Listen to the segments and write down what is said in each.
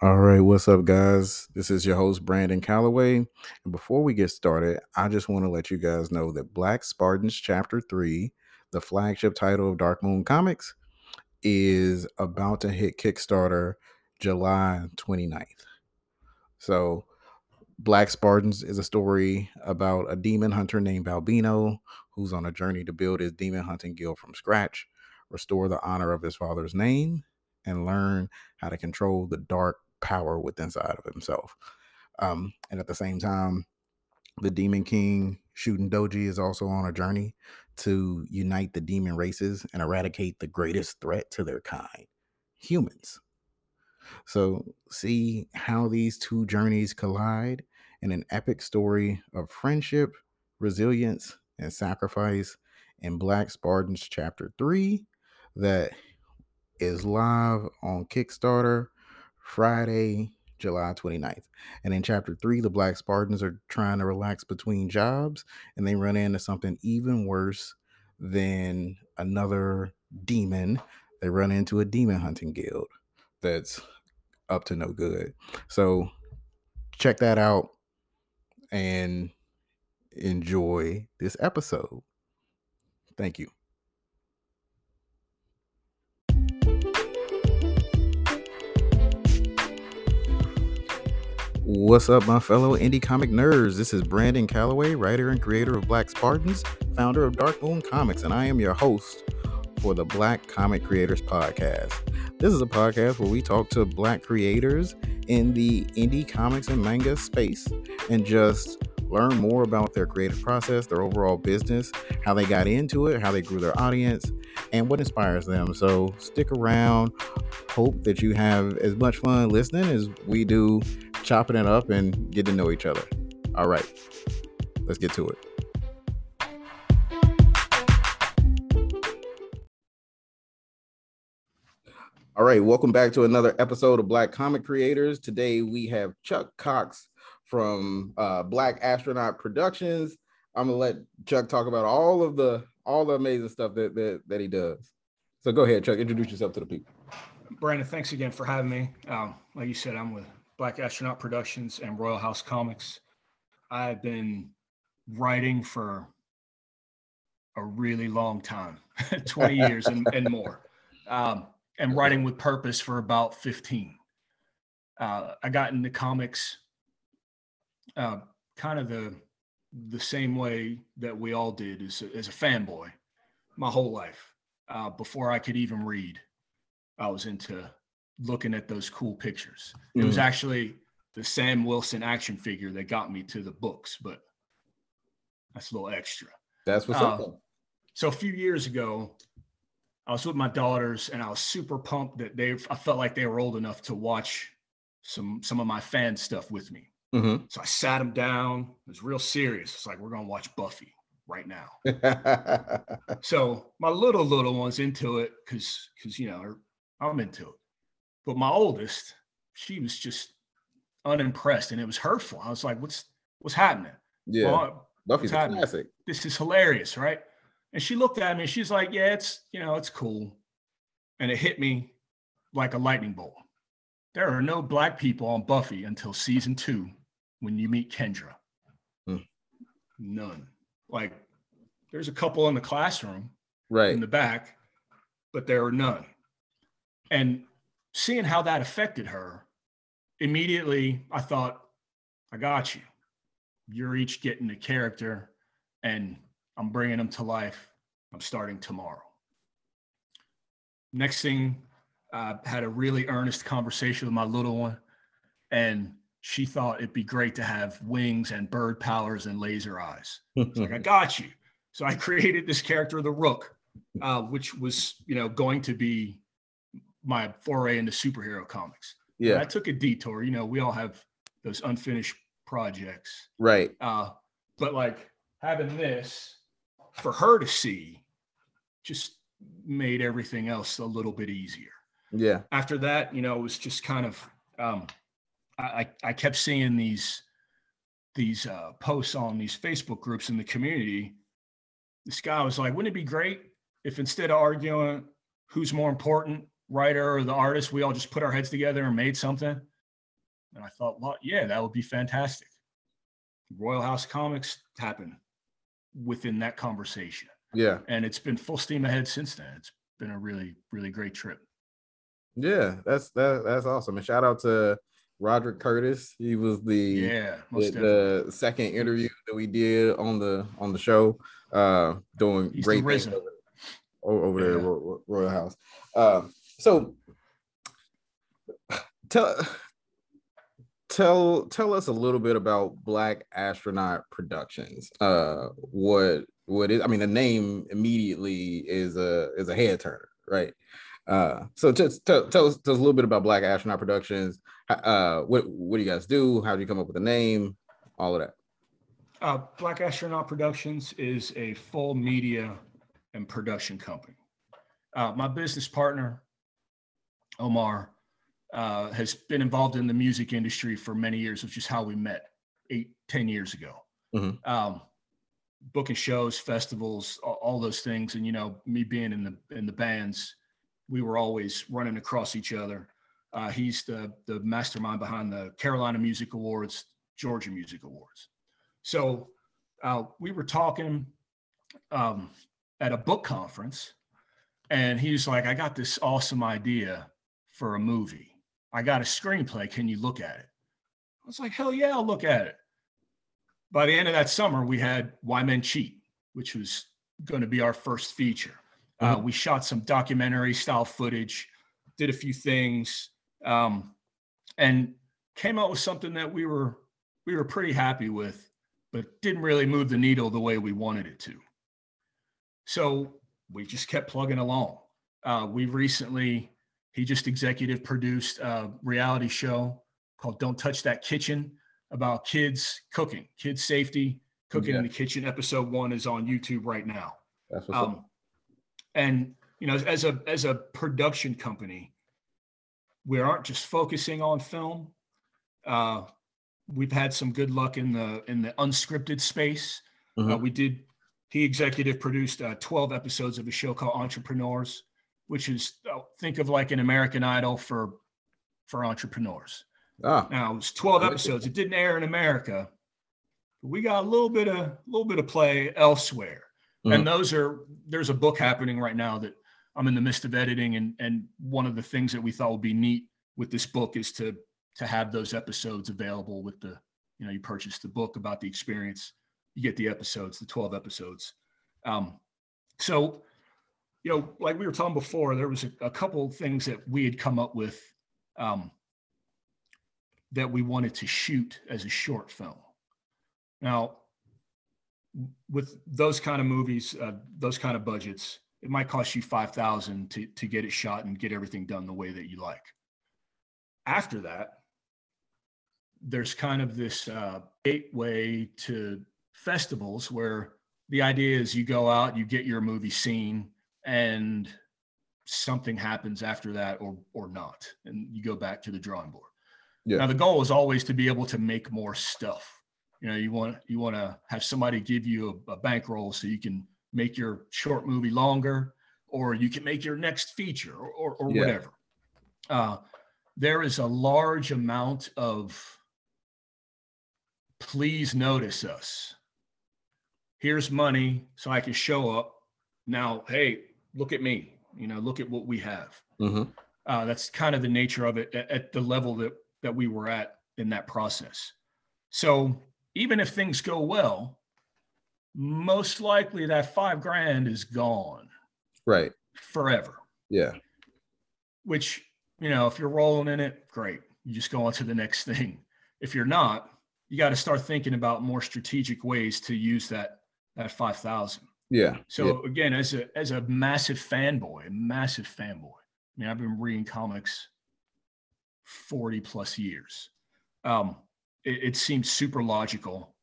All right, what's up, guys? This is your host, Brandon Calloway. And before we get started, I just want to let you guys know that Black Spartans Chapter 3, the flagship title of Dark Moon Comics, is about to hit Kickstarter July 29th. So, Black Spartans is a story about a demon hunter named Albino who's on a journey to build his demon hunting guild from scratch, restore the honor of his father's name, and learn how to control the dark power within inside of himself. Um, and at the same time, the Demon King Shuden Doji is also on a journey to unite the demon races and eradicate the greatest threat to their kind humans. So, see how these two journeys collide in an epic story of friendship, resilience, and sacrifice in Black Spartans Chapter 3 that is live on Kickstarter Friday, July 29th. And in chapter three, the Black Spartans are trying to relax between jobs and they run into something even worse than another demon. They run into a demon hunting guild that's up to no good. So check that out and enjoy this episode. Thank you. What's up, my fellow indie comic nerds? This is Brandon Calloway, writer and creator of Black Spartans, founder of Dark Moon Comics, and I am your host for the Black Comic Creators Podcast. This is a podcast where we talk to Black creators in the indie comics and manga space and just learn more about their creative process, their overall business, how they got into it, how they grew their audience, and what inspires them. So stick around. Hope that you have as much fun listening as we do chopping it up and get to know each other. All right, let's get to it. All right, welcome back to another episode of Black Comic Creators. Today we have Chuck Cox from uh, Black Astronaut Productions. I'm gonna let Chuck talk about all of the all the amazing stuff that that, that he does. So go ahead, Chuck. Introduce yourself to the people. Brandon, thanks again for having me. Um, like you said, I'm with Black Astronaut Productions and Royal House Comics. I've been writing for a really long time 20 years and, and more. Um, and writing with purpose for about 15. Uh, I got into comics uh, kind of the the same way that we all did as a, as a fanboy my whole life. Uh, before I could even read, I was into looking at those cool pictures. Mm. It was mm. actually the Sam Wilson action figure that got me to the books, but that's a little extra. That's what's uh, up. So a few years ago, I was with my daughters and I was super pumped that they I felt like they were old enough to watch some some of my fan stuff with me. Mm-hmm. So I sat them down. It was real serious. It's like we're gonna watch Buffy right now. so my little little one's into it because because you know I'm into it. But my oldest, she was just unimpressed and it was hurtful. I was like, what's what's happening? Yeah. Well, Buffy's a classic. This is hilarious, right? And she looked at me and she's like, Yeah, it's you know, it's cool. And it hit me like a lightning bolt. There are no black people on Buffy until season two when you meet Kendra. Hmm. None. Like there's a couple in the classroom, right in the back, but there are none. And seeing how that affected her, immediately I thought, I got you. You're each getting a character, and I'm bringing them to life. I'm starting tomorrow. Next thing, I had a really earnest conversation with my little one, and she thought it'd be great to have wings and bird powers and laser eyes. It's like, I got you. So I created this character, the Rook, uh, which was, you know, going to be my foray into superhero comics. Yeah. And I took a detour. You know, we all have those unfinished projects. Right. Uh, but like having this for her to see just made everything else a little bit easier. Yeah. After that, you know, it was just kind of um, I, I kept seeing these these uh, posts on these Facebook groups in the community. This guy was like, "Wouldn't it be great if instead of arguing who's more important, writer or the artist, we all just put our heads together and made something?" And I thought, well, yeah, that would be fantastic. Royal House Comics happened within that conversation. Yeah. And it's been full steam ahead since then. It's been a really, really great trip. Yeah, that's that, that's awesome. And shout out to Roderick Curtis. He was the yeah the, the, second interview that we did on the on the show. Uh, doing He's great over, over, there yeah. Royal House. Uh, so tell tell tell us a little bit about Black Astronaut Productions. Uh, what what is? I mean, the name immediately is a is a head turner, right? Uh, so just tell, tell us, tell us a little bit about Black Astronaut Productions. Uh, what what do you guys do? How do you come up with the name? All of that. Uh, Black Astronaut Productions is a full media and production company. Uh, my business partner, Omar, uh, has been involved in the music industry for many years, which is how we met eight, ten years ago. Mm-hmm. Um, booking shows, festivals, all, all, those things, and you know, me being in the in the bands, we were always running across each other. Uh, he's the the mastermind behind the Carolina Music Awards, Georgia Music Awards. So uh, we were talking um, at a book conference, and he was like, "I got this awesome idea for a movie. I got a screenplay. Can you look at it?" I was like, "Hell yeah, I'll look at it." By the end of that summer, we had Why Men Cheat, which was going to be our first feature. Uh, mm-hmm. we shot some documentary style footage, did a few things, um, and came out with something that we were we were pretty happy with, but didn't really move the needle the way we wanted it to. So we just kept plugging along. Uh, we recently he just executive produced a reality show called "Don't Touch That Kitchen" about kids cooking, kids safety, cooking yeah. in the kitchen. Episode one is on YouTube right now. That's what's um, up and you know as a as a production company we aren't just focusing on film uh, we've had some good luck in the in the unscripted space mm-hmm. uh, we did he executive produced uh, 12 episodes of a show called entrepreneurs which is uh, think of like an american idol for for entrepreneurs ah. now it was 12 episodes it didn't air in america but we got a little bit of a little bit of play elsewhere Mm-hmm. And those are there's a book happening right now that I'm in the midst of editing, and and one of the things that we thought would be neat with this book is to to have those episodes available with the you know you purchase the book about the experience, you get the episodes, the 12 episodes. Um, so you know, like we were talking before, there was a, a couple things that we had come up with um, that we wanted to shoot as a short film. Now, with those kind of movies, uh, those kind of budgets, it might cost you five thousand to to get it shot and get everything done the way that you like. After that, there's kind of this uh, gateway to festivals where the idea is you go out, you get your movie seen, and something happens after that or or not, and you go back to the drawing board. Yeah. Now the goal is always to be able to make more stuff you know you want you want to have somebody give you a, a bankroll so you can make your short movie longer or you can make your next feature or, or, or yeah. whatever uh, there is a large amount of please notice us here's money so i can show up now hey look at me you know look at what we have mm-hmm. uh, that's kind of the nature of it at, at the level that that we were at in that process so even if things go well, most likely that five grand is gone. Right. Forever. Yeah. Which, you know, if you're rolling in it, great. You just go on to the next thing. If you're not, you got to start thinking about more strategic ways to use that that 5000. Yeah. So yeah. again, as a as a massive fanboy, a massive fanboy. I mean, I've been reading comics 40 plus years. Um, it, it seemed super logical.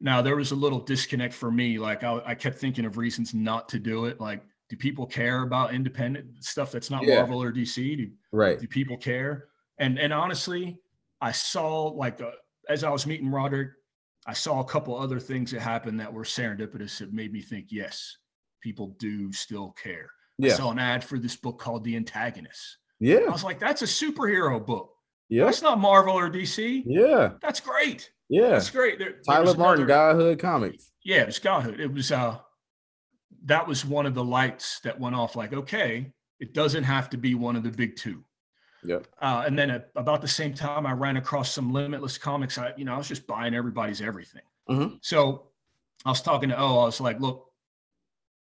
Now there was a little disconnect for me. Like I, I, kept thinking of reasons not to do it. Like, do people care about independent stuff that's not yeah. Marvel or DC? Do, right. Do people care? And and honestly, I saw like uh, as I was meeting Roderick, I saw a couple other things that happened that were serendipitous that made me think, yes, people do still care. Yeah. I saw an ad for this book called The Antagonist. Yeah. I was like, that's a superhero book. Yeah. That's not Marvel or DC. Yeah. That's great. Yeah. That's great. There, there Tyler was Martin, another- Godhood Comics. yeah, it was Godhood. It was uh that was one of the lights that went off like, okay, it doesn't have to be one of the big two. Yep. Uh, and then at about the same time, I ran across some limitless comics. I, you know, I was just buying everybody's everything. Mhm. So I was talking to O. I was like, look,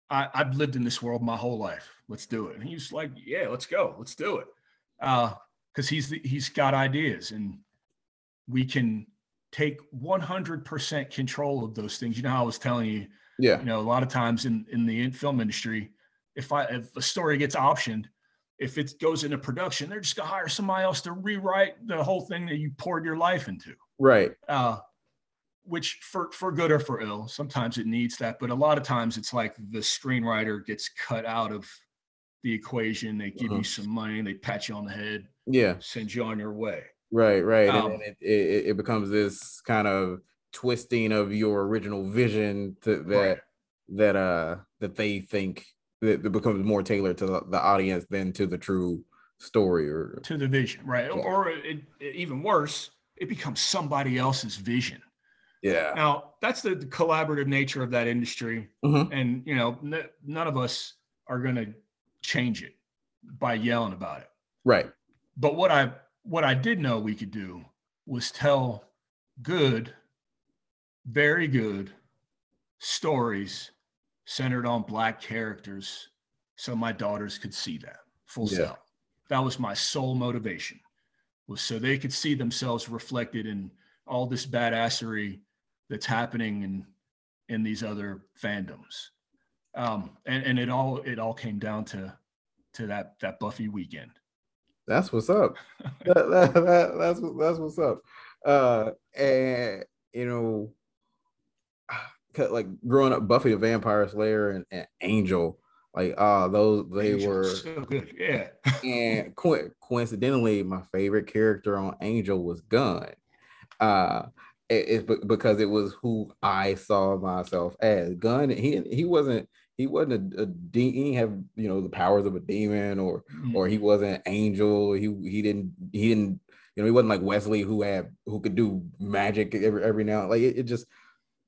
I, I've lived in this world my whole life. Let's do it. And he's like, yeah, let's go. Let's do it. Uh, because he's the, he's got ideas and we can take 100% control of those things. You know how I was telling you, Yeah. you know, a lot of times in in the film industry, if I if a story gets optioned, if it goes into production, they're just gonna hire somebody else to rewrite the whole thing that you poured your life into. Right. Uh, which for for good or for ill, sometimes it needs that, but a lot of times it's like the screenwriter gets cut out of the equation. They give you Mhm. some money, they pat you on the head, Yeah. send you on your way. Right. Right. Um, and it, it it becomes this kind of twisting of your original vision to, that Right. that uh that they think that it becomes more tailored to the, the audience than to the true story or to the vision, right? Yeah. Or it, it- even worse, it becomes somebody else's vision. yeah Now, that's the, the collaborative nature of that industry, Mhm. and you know, n- none of us are going to change it by yelling about it. right But what I what I did know we could do was tell good, very good stories centered on black characters, so my daughters could see that full Yeah. stop. That was my sole motivation, was so they could see themselves reflected in all this badassery that's happening in in these other fandoms. Um, and, and it all it all came down to to that that Buffy weekend. that's what's up that, that, that, that's that's what's up uh and you know like growing up buffy the vampire slayer and, and angel like uh those they Angel were so good. Yeah. and co- coincidentally, my favorite character on Angel was Gunn. Uh, it- it's be- because it was who I saw myself as. Gunn, he he wasn't he wasn't a, a de- he didn't have you know the powers of a demon or or he wasn't Angel. He he didn't he didn't you know he wasn't like Wesley who had who could do magic every every now like it, it just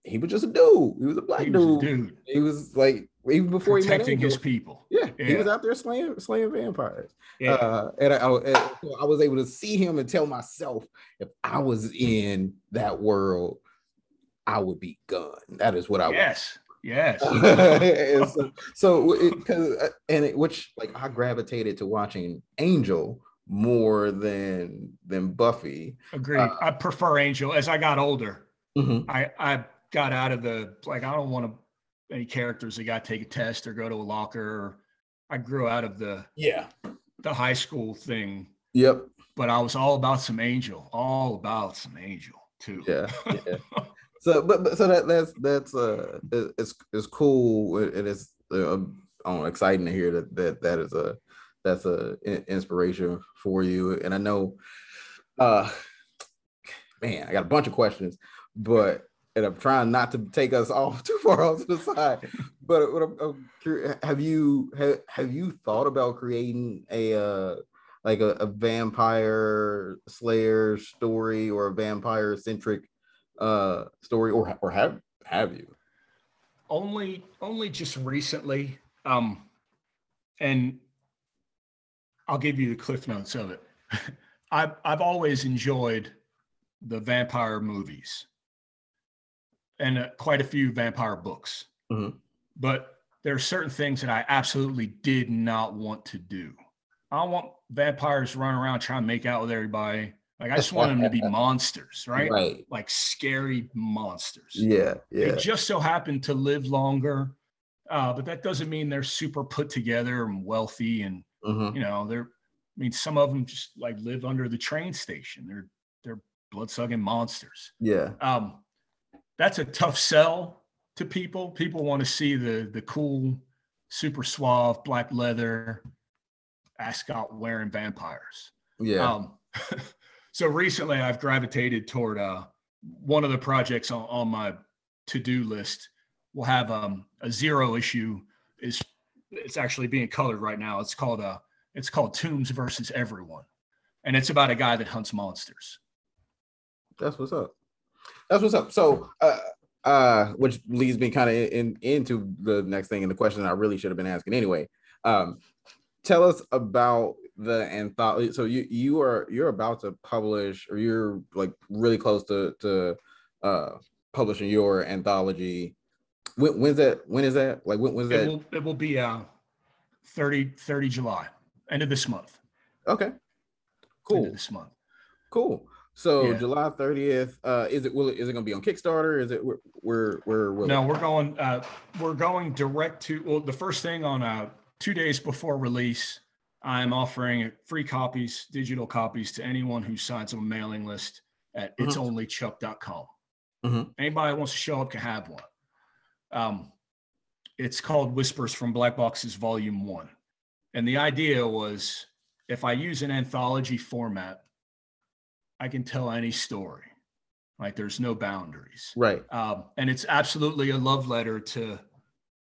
he was just a dude. He was a black he was a dude. dude He was like even before he met protecting his people. Yeah, he was out there slaying slaying vampires. Yeah. Uh, and I, I, I was able to see him and tell myself if I was in that world, I would be Gunn. That is what I yes. Yes. was. and so, so because and it, which like I gravitated to watching Angel more than than Buffy. Agreed. uh, I prefer Angel. As I got older, Mhm. I I got out of the like I don't want to any characters that got to take a test or go to a locker. Or, I grew out of the Yeah. the high school thing, Yep. but I was all about some Angel, all about some Angel too. Yeah. Yeah. so but, but so that that's that's uh it- it's it's cool and it's uh, I don't exciting to hear that that that is a that's a in- inspiration for you and I know uh man I got a bunch of questions but and I'm trying not to take us off too far off to the side. But I'm, I'm curious, have you have, have you thought about creating a uh like a, a vampire slayer story or a vampire centric uh story or or have have you? Only only just recently um and i'll give you the cliff notes of it. I've i've always enjoyed the vampire movies and uh, quite a few vampire books Mhm. but there are certain things that i absolutely did not want to do i don't want vampires running around trying to make out with everybody like i just want them to be monsters right right like scary monsters yeah yeah they just so happen to live longer, uh, but that doesn't mean they're super put together and wealthy. And Mhm. you know, they're. I mean, some of them just like live under the train station. They're they're blood sucking monsters. yeah Um, that's a tough sell to people. People want to see the the cool, super suave black leather ascot wearing vampires. yeah Um, so recently I've gravitated toward uh, one of the projects on, on my to-do list will have um, a zero issue is it's actually being colored right now. It's called uh it's called Tombs versus Everyone. and it's about a guy that hunts monsters. That's what's up. That's what's up. So, uh, uh, which leads me kind of in, into the next thing and the question I really should have been asking anyway. Um, tell us about the anthology. So you you are you're about to publish, or you're like really close to to uh publishing your anthology. When, when's that? When is that? Like when, when's It that? will, it will be uh 30, 30 July, end of this month. Okay, End cool, of this month. cool. So Yeah. July thirtieth. Uh, is it will it, is it gonna be on Kickstarter? Is it where will it- No, we're going. Uh, we're going direct to. Well, the first thing on uh, two days before release, I'm offering free copies, digital copies, to anyone who signs on a mailing list at Mhm. itsonlychuck.com. Mhm. Anybody that wants to show up can have one. Um, it's called Whispers from Black Boxes Volume One, and the idea was if I use an anthology format, I can tell any story. Like there's no boundaries right? um, and it's absolutely a love letter to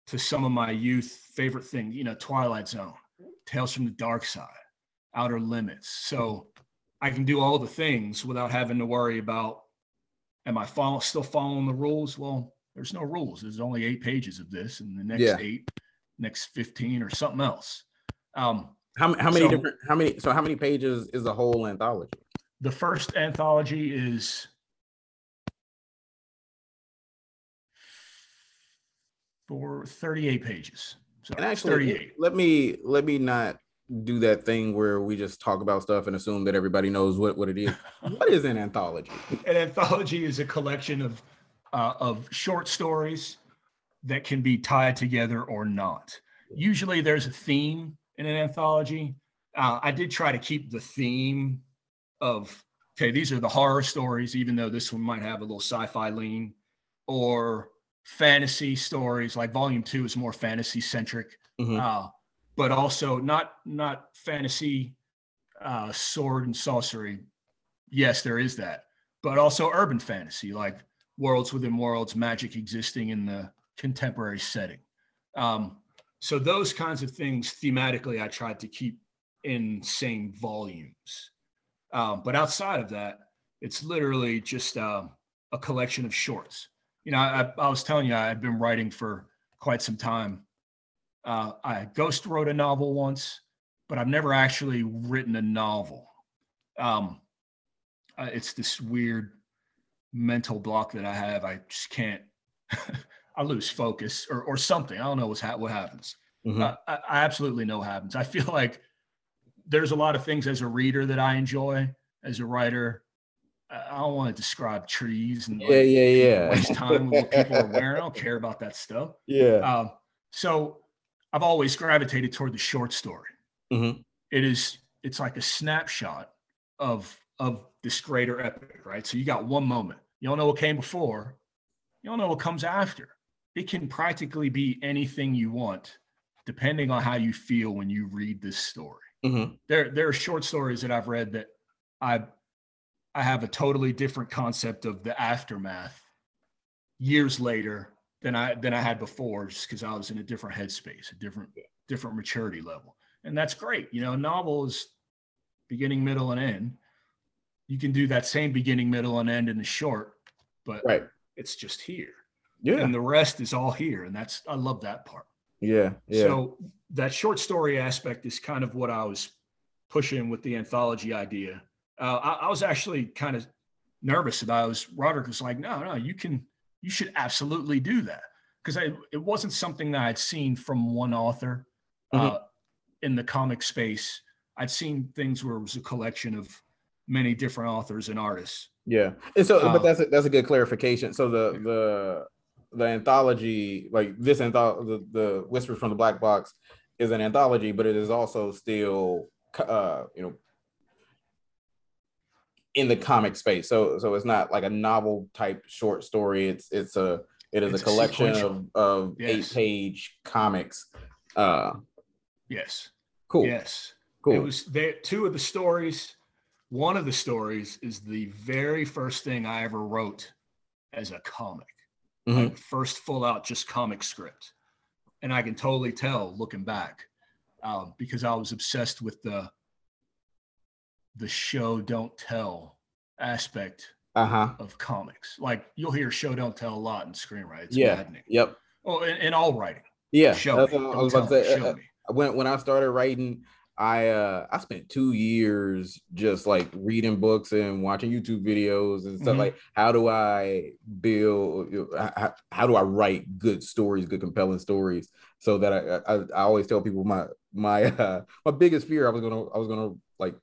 to some of my youth favorite things you know twilight zone tales from the dark side outer limits so i can do all the things without having to worry about am i follow, still following the rules well there's no rules there's only eight pages of this and the next Yeah. eight next 15 or something else um, How, how many So- different? How many? So how many pages is the whole anthology? The first anthology is for 38 pages so And actually, 38 let me let me not do that thing where we just talk about stuff and assume that everybody knows what what it is. what is an anthology? an anthology is a collection of uh, of short stories that can be tied together or not. Usually, there's a theme in an anthology. Uh, I did try to keep the theme of okay, these are the horror stories, even though this one might have a little sci-fi lean, or fantasy stories. Like Volume Two is more fantasy centric Mhm. uh, but also not not fantasy uh, sword and sorcery. Yes, there is that, but also urban fantasy, like worlds within worlds, magic existing in the contemporary setting. Um, so those kinds of things thematically, I tried to keep in same volumes. Um, but outside of that, it's literally just um, a collection of shorts. You know, I, I was telling you, I've been writing for quite some time. Uh, I ghost wrote a novel once, but I've never actually written a novel. Um, uh, it's this weird mental block that I have. I just can't. I lose focus or or something. I don't know what's ha- what happens. Mhm. Uh, I, I absolutely know what happens. I feel like there's a lot of things as a reader that I enjoy. As a writer, I don't want to describe trees and like, yeah, yeah, yeah. waste time with what people are wearing. I don't care about that stuff. yeah. Um, so I've always gravitated toward the short story. Mhm. It is it's like a snapshot of of this greater epic, right? So you got one moment. You don't know what came before. You don't know what comes after. It can practically be anything you want, depending on how you feel when you read this story. Mhm. There there are short stories that I've read that I I have a totally different concept of the aftermath years later than I than I had before, just because I was in a different headspace, a different different maturity level, and that's great. You know, a novel is beginning, middle, and end. You can do that same beginning, middle, and end in the short, but Right. it's just here, Yeah. and the rest is all here, and that's I love that part. Yeah. Yeah. So that short story aspect is kind of what I was pushing with the anthology idea. Uh, I, I was actually kind of nervous about. I was Roderick was like, no, no, you can, you should absolutely do that because I it wasn't something that I'd seen from one author uh, in the comic space. I'd seen things where it was a collection of many different authors and artists. Yeah, and so, Uh, but that's a, that's a good clarification. So the the the anthology, like this anthology, the, the Whispers from the Black Box, is an anthology, but it is also still, uh, you know, in the comic space. So so it's not like a novel type short story. It's it's a it is It's a a collection of of Yes. eight page comics. Uh, Yes. cool, Yes. cool. It was there. Two of the stories. One of the stories is the very first thing I ever wrote as a comic, Mhm. like first full out just comic script, and I can totally tell looking back, um, because I was obsessed with the the show don't tell aspect Uh-huh. of comics. Like you'll hear show don't tell a lot in screenwriting. It's Yeah. maddening. Yep. Oh, in, in all writing. Yeah. show me. I was about to say. Uh, when when I started writing, I uh I spent two years just like reading books and watching YouTube videos and stuff Mhm. like how do I build how, how do I write good stories, good compelling stories so that I I, I always tell people my my uh my biggest fear I was gonna I was gonna like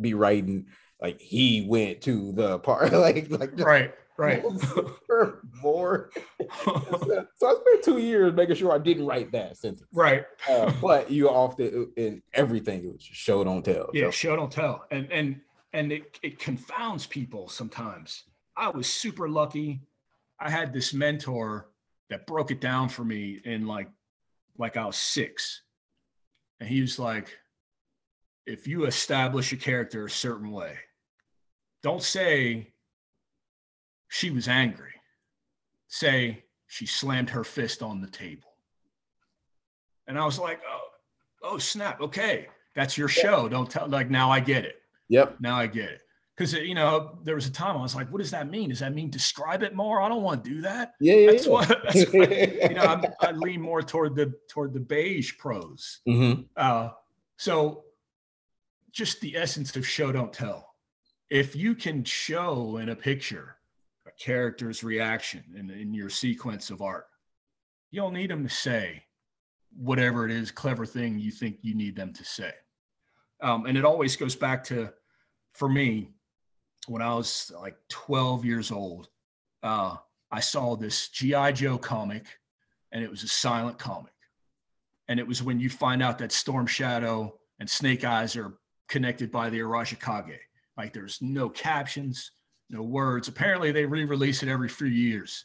be writing like he went to the park like like just Right, right. bored. so I spent two years making sure I didn't write that sentence. right. Uh, but you often in everything it was show don't tell. Yeah, So, show don't tell. And and and it, it confounds people sometimes. I was super lucky. I had this mentor that broke it down for me in like like I was six. And he was like, if you establish a character a certain way, don't say she was angry. Say she slammed her fist on the table. And I was like, oh, oh snap. Okay. That's your show. Don't tell like now I get it. Yep. Now I get it. Because you know, there was a time I was like, what does that mean? Does that mean describe it more? I don't want to do that. Yeah, yeah. That's yeah. what that's you know, I'm, I lean more toward the toward the beige prose. Mhm. Uh, so just the essence of show don't tell. If you can show in a picture character's reaction in, in your sequence of art, you don't need them to say whatever it is, clever thing you think you need them to say. Um, and it always goes back to, for me, when I was like 12 years old, uh, I saw this G.I. Joe comic, and it was a silent comic. And it was when you find out that Storm Shadow and Snake Eyes are connected by the Arashikage. Like there's no captions, no words. Apparently, they re release it every few years,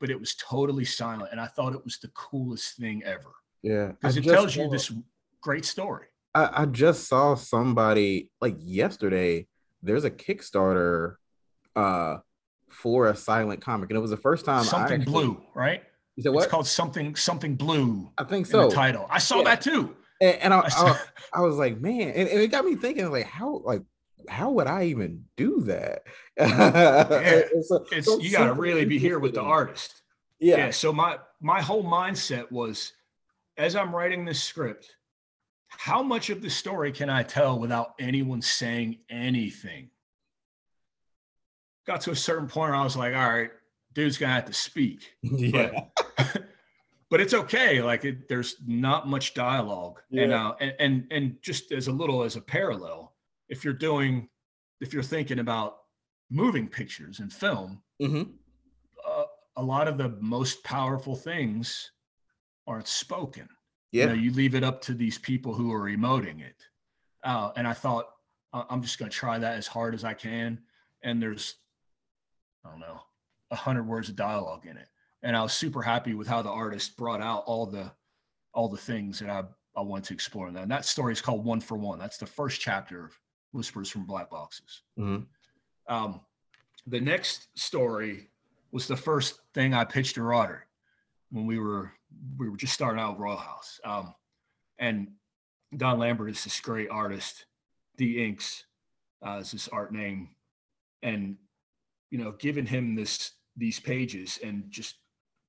but it was totally silent. And I thought it was the coolest thing ever Yeah. because it tells you this great story. I, I just saw somebody like yesterday. There's a Kickstarter uh for a silent comic, and it was the first time something actually- blue, right? You said It's called something something blue I think in so. the title. I saw Yeah. that too. And, and I, I I, I was like, man, and, and it got me thinking, like, how, like, how would I even do that? It's, so- it's so you got to really be here with the artist. Yeah, yeah so my my whole mindset was as i'm writing this script how much of the story can i tell without anyone saying anything got to a certain point where i was like all right dude's gonna have to speak yeah, but it's okay like it, there's not much dialogue and Yeah. uh and, and and just as a little as a parallel if you're doing if you're thinking about moving pictures and film Mhm. uh, a lot of the most powerful things aren't spoken. You yeah, know, you leave it up to these people who are emoting it. Uh, and I thought, "I- I'm just going to try that as hard as I can. And there's, I don't know, a hundred words of dialogue in it. And I was super happy with how the artist brought out all the, all the things that I, I wanted to explore in that. And that story is called One for One. That's the first chapter of Whispers from Black Boxes. Mhm. Um, the next story was the first thing I pitched to Roderick when we were we were just starting out with Royal House. Um, and Don Lambert is this great artist. D Inks uh, is this art name, and you know, giving him this these pages and just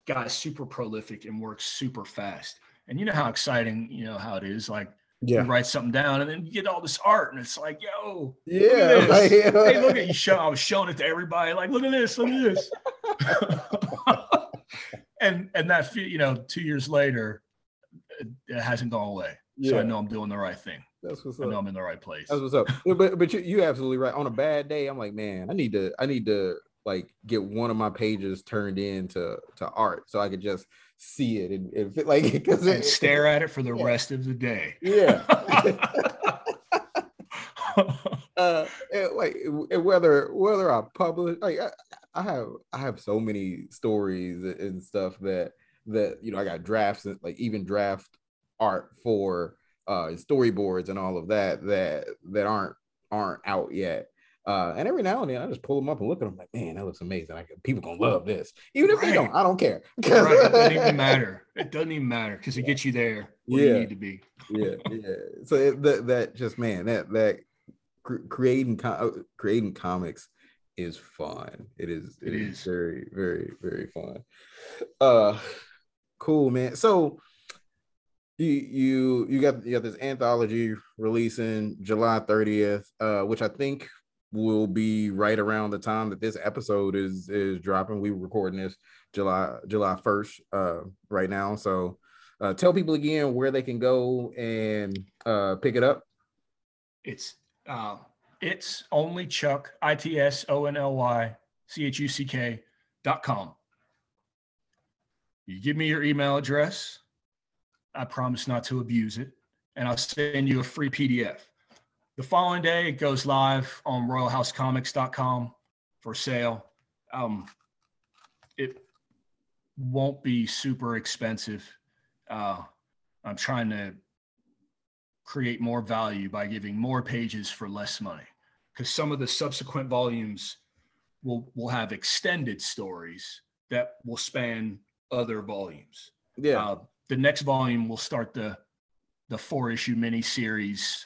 guy's super prolific and works super fast. And you know how exciting, you know how it is. Like you yeah, write something down and then you get all this art, and it's like, yo, yeah. like, hey, look at you show. I was showing it to everybody. Like, look at this, look at this. and and that you know, two years later, it, hasn't gone away. Yeah. So I know I'm doing the right thing. That's what's up. I know. I'm in the right place. That's what's up. But but, but you you absolutely right. On a bad day, I'm like, man, I need to I need to like get one of my pages turned into to art so I could just see it and, and like because And stare at it for the Yeah. rest of the day. Yeah. uh and, like and whether whether I publish like I, I have I have so many stories and stuff that that you know I got drafts and like even draft art for uh storyboards and all of that that that aren't aren't out yet. Uh, and every now and then I just pull them up and look at them like, man, that looks amazing. I, people gonna love this, even if they don't. I don't care. right. It doesn't even matter. It doesn't even matter because it gets you there where Yeah. you need to be. yeah, yeah. So it, that that just man, that that cr- creating uh, creating comics is fun. It is. It it is. is. very very very fun. Uh, cool man. So you you you got you got this anthology releasing July 30th, uh, which I think will be right around the time that this episode is is dropping. We were recording this July July 1st uh right now. So uh tell people again where they can go and uh pick it up. It's uh, it's only Chuck I T S O N L Y C H U C K dot com. You give me your email address. I promise not to abuse it, and I'll send you a free PDF. The following day, it goes live on RoyalHouseComics.com for sale. Um, it won't be super expensive. Uh, I'm trying to create more value by giving more pages for less money because some of the subsequent volumes will will have extended stories that will span other volumes. Yeah. Uh, the next volume will start the the four issue mini series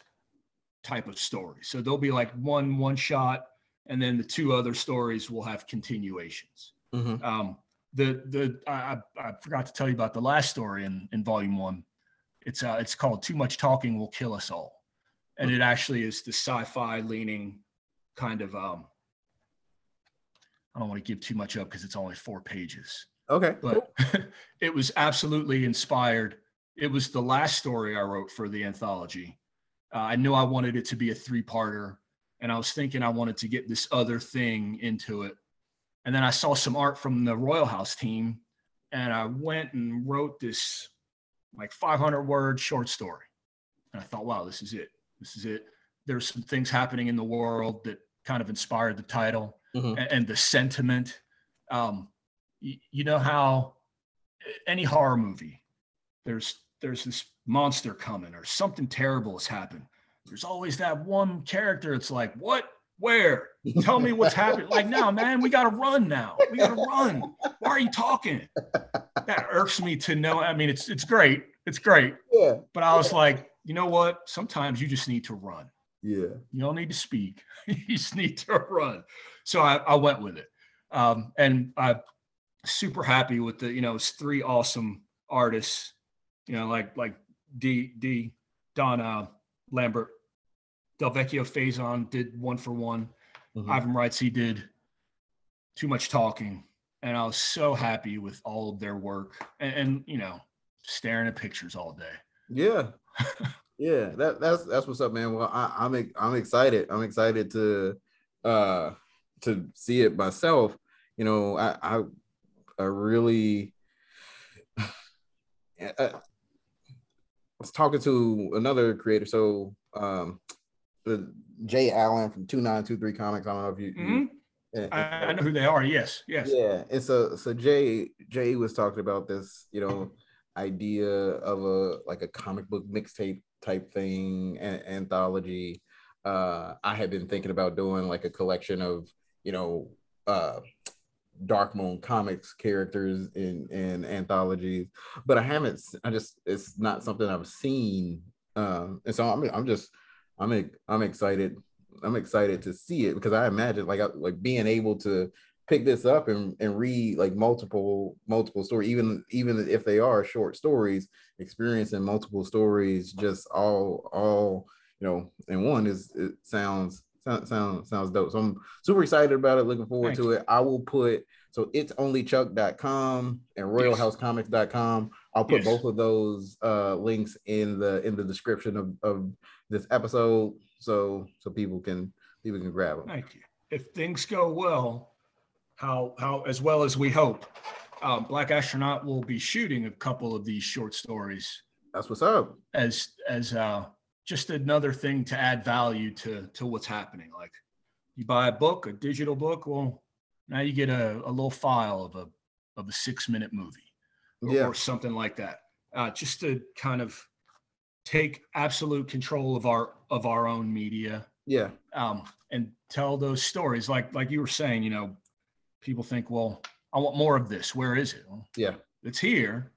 type of story. So there'll be like one one shot, and then the two other stories will have continuations. Mhm. Um, the the I, I forgot to tell you about the last story in in volume one. It's uh it's called Too Much Talking Will Kill Us All, and it actually is the sci-fi leaning kind of um. I don't want to give too much up because it's only four pages Okay. but it was absolutely inspired. It was the last story I wrote for the anthology. Uh, I knew I wanted it to be a three parter, and I was thinking I wanted to get this other thing into it. And then I saw some art from the Royal House team, and I went and wrote this like 500 word short story. And I thought, wow, this is it. This is it. There's some things happening in the world that kind of inspired the title Mhm. a- and, the sentiment. Um, y- you know how any horror movie, there's there's this monster coming or something terrible has happened. There's always that one character. It's like, what? Where? Tell me what's happening. Like, now, man, we gotta run now. We gotta run. Why are you talking? That irks me to know. I mean, it's it's great. It's great. Yeah. But I was like, you know what? Sometimes you just need to run. Yeah. You don't need to speak. you just need to run. So I, I went with it. Um, and I'm super happy with the, you know, it's three awesome artists, you know, like like D D Don uh, Lambert, Del Vecchio Faison did one for one. Mhm. Ivan writes he did too much talking. And I was so happy with all of their work and, and you know, staring at pictures all day. Yeah. yeah, that that's that's what's up, man. Well, I, I'm I'm excited. I'm excited to uh to see it myself. You know, I I, I really I was talking to another creator. So um the Jay Allen from 2923 Comics. I don't know if you, you Mhm. and- I, and- I know who they are. Yes, yes. yeah, and so so Jay Jay was talking about this, you know, idea of a like a comic book mixtape type thing, an- anthology. Uh, I had been thinking about doing like a collection of, you know, uh, Dark Moon comics characters in in anthologies, but I haven't. I just it's not something I've seen, um, and so I'm I'm just I'm I'm excited. I'm excited to see it because I imagine like I- like being able to pick this up and, and read like multiple multiple stories even even if they are short stories experiencing multiple stories just all all you know and one is it sounds sound, sound sounds dope. So i'm super excited about it looking forward Thank to it. I will put so it's onlychuck.com and royalhousecomics.com i'll put Yes. both of those uh links in the in the description of, of this episode so so people can people can grab them Thank you. If things go well, how how as well as we hope, um, Black Astronaut will be shooting a couple of these short stories that's what's up. as as uh, just another thing to add value to to what's happening. Like you buy a book, a digital book, well, now you get a, a little file of a of a six minute movie or, yeah or something like that. Uh, just to kind of take absolute control of our of our own media yeah um, and tell those stories. Like like you were saying, you know, people think, well, I want more of this. Where is it? Well, yeah it's here.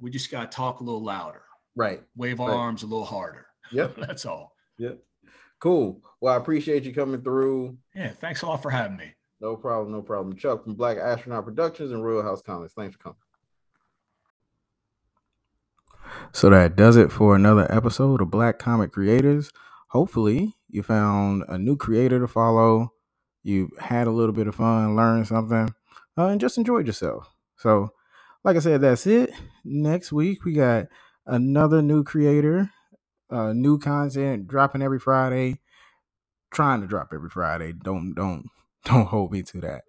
We just got to talk a little louder, right wave our Right. arms a little harder. Yep. That's all. Yep. Cool. Well, I appreciate you coming through. Yeah, thanks a lot for having me. No problem, no problem. Chuck from Black Astronaut Productions and Royal House Comics. Thanks for coming. So that does it for another episode of Black Comic Creators. Hopefully, you found a new creator to follow. You had a little bit of fun, learned something, uh, and just enjoyed yourself. So, like I said, that's it. Next week, we got another new creator, uh, new content dropping every Friday. Trying to drop every Friday. Don't don't don't hold me to that.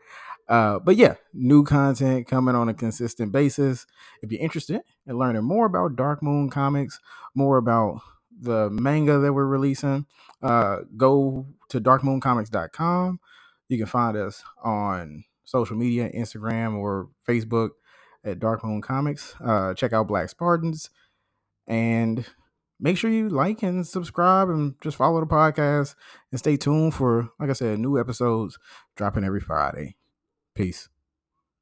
Uh, but yeah, new content coming on a consistent basis. If you're interested in learning more about Dark Moon Comics, more about the manga that we're releasing, uh, go to darkmooncomics.com. You can find us on social media, Instagram or Facebook at Dark Moon Comics. Uh, check out Black Spartans and make sure you like and subscribe and just follow the podcast and stay tuned for, like I said, new episodes dropping every Friday. Peace.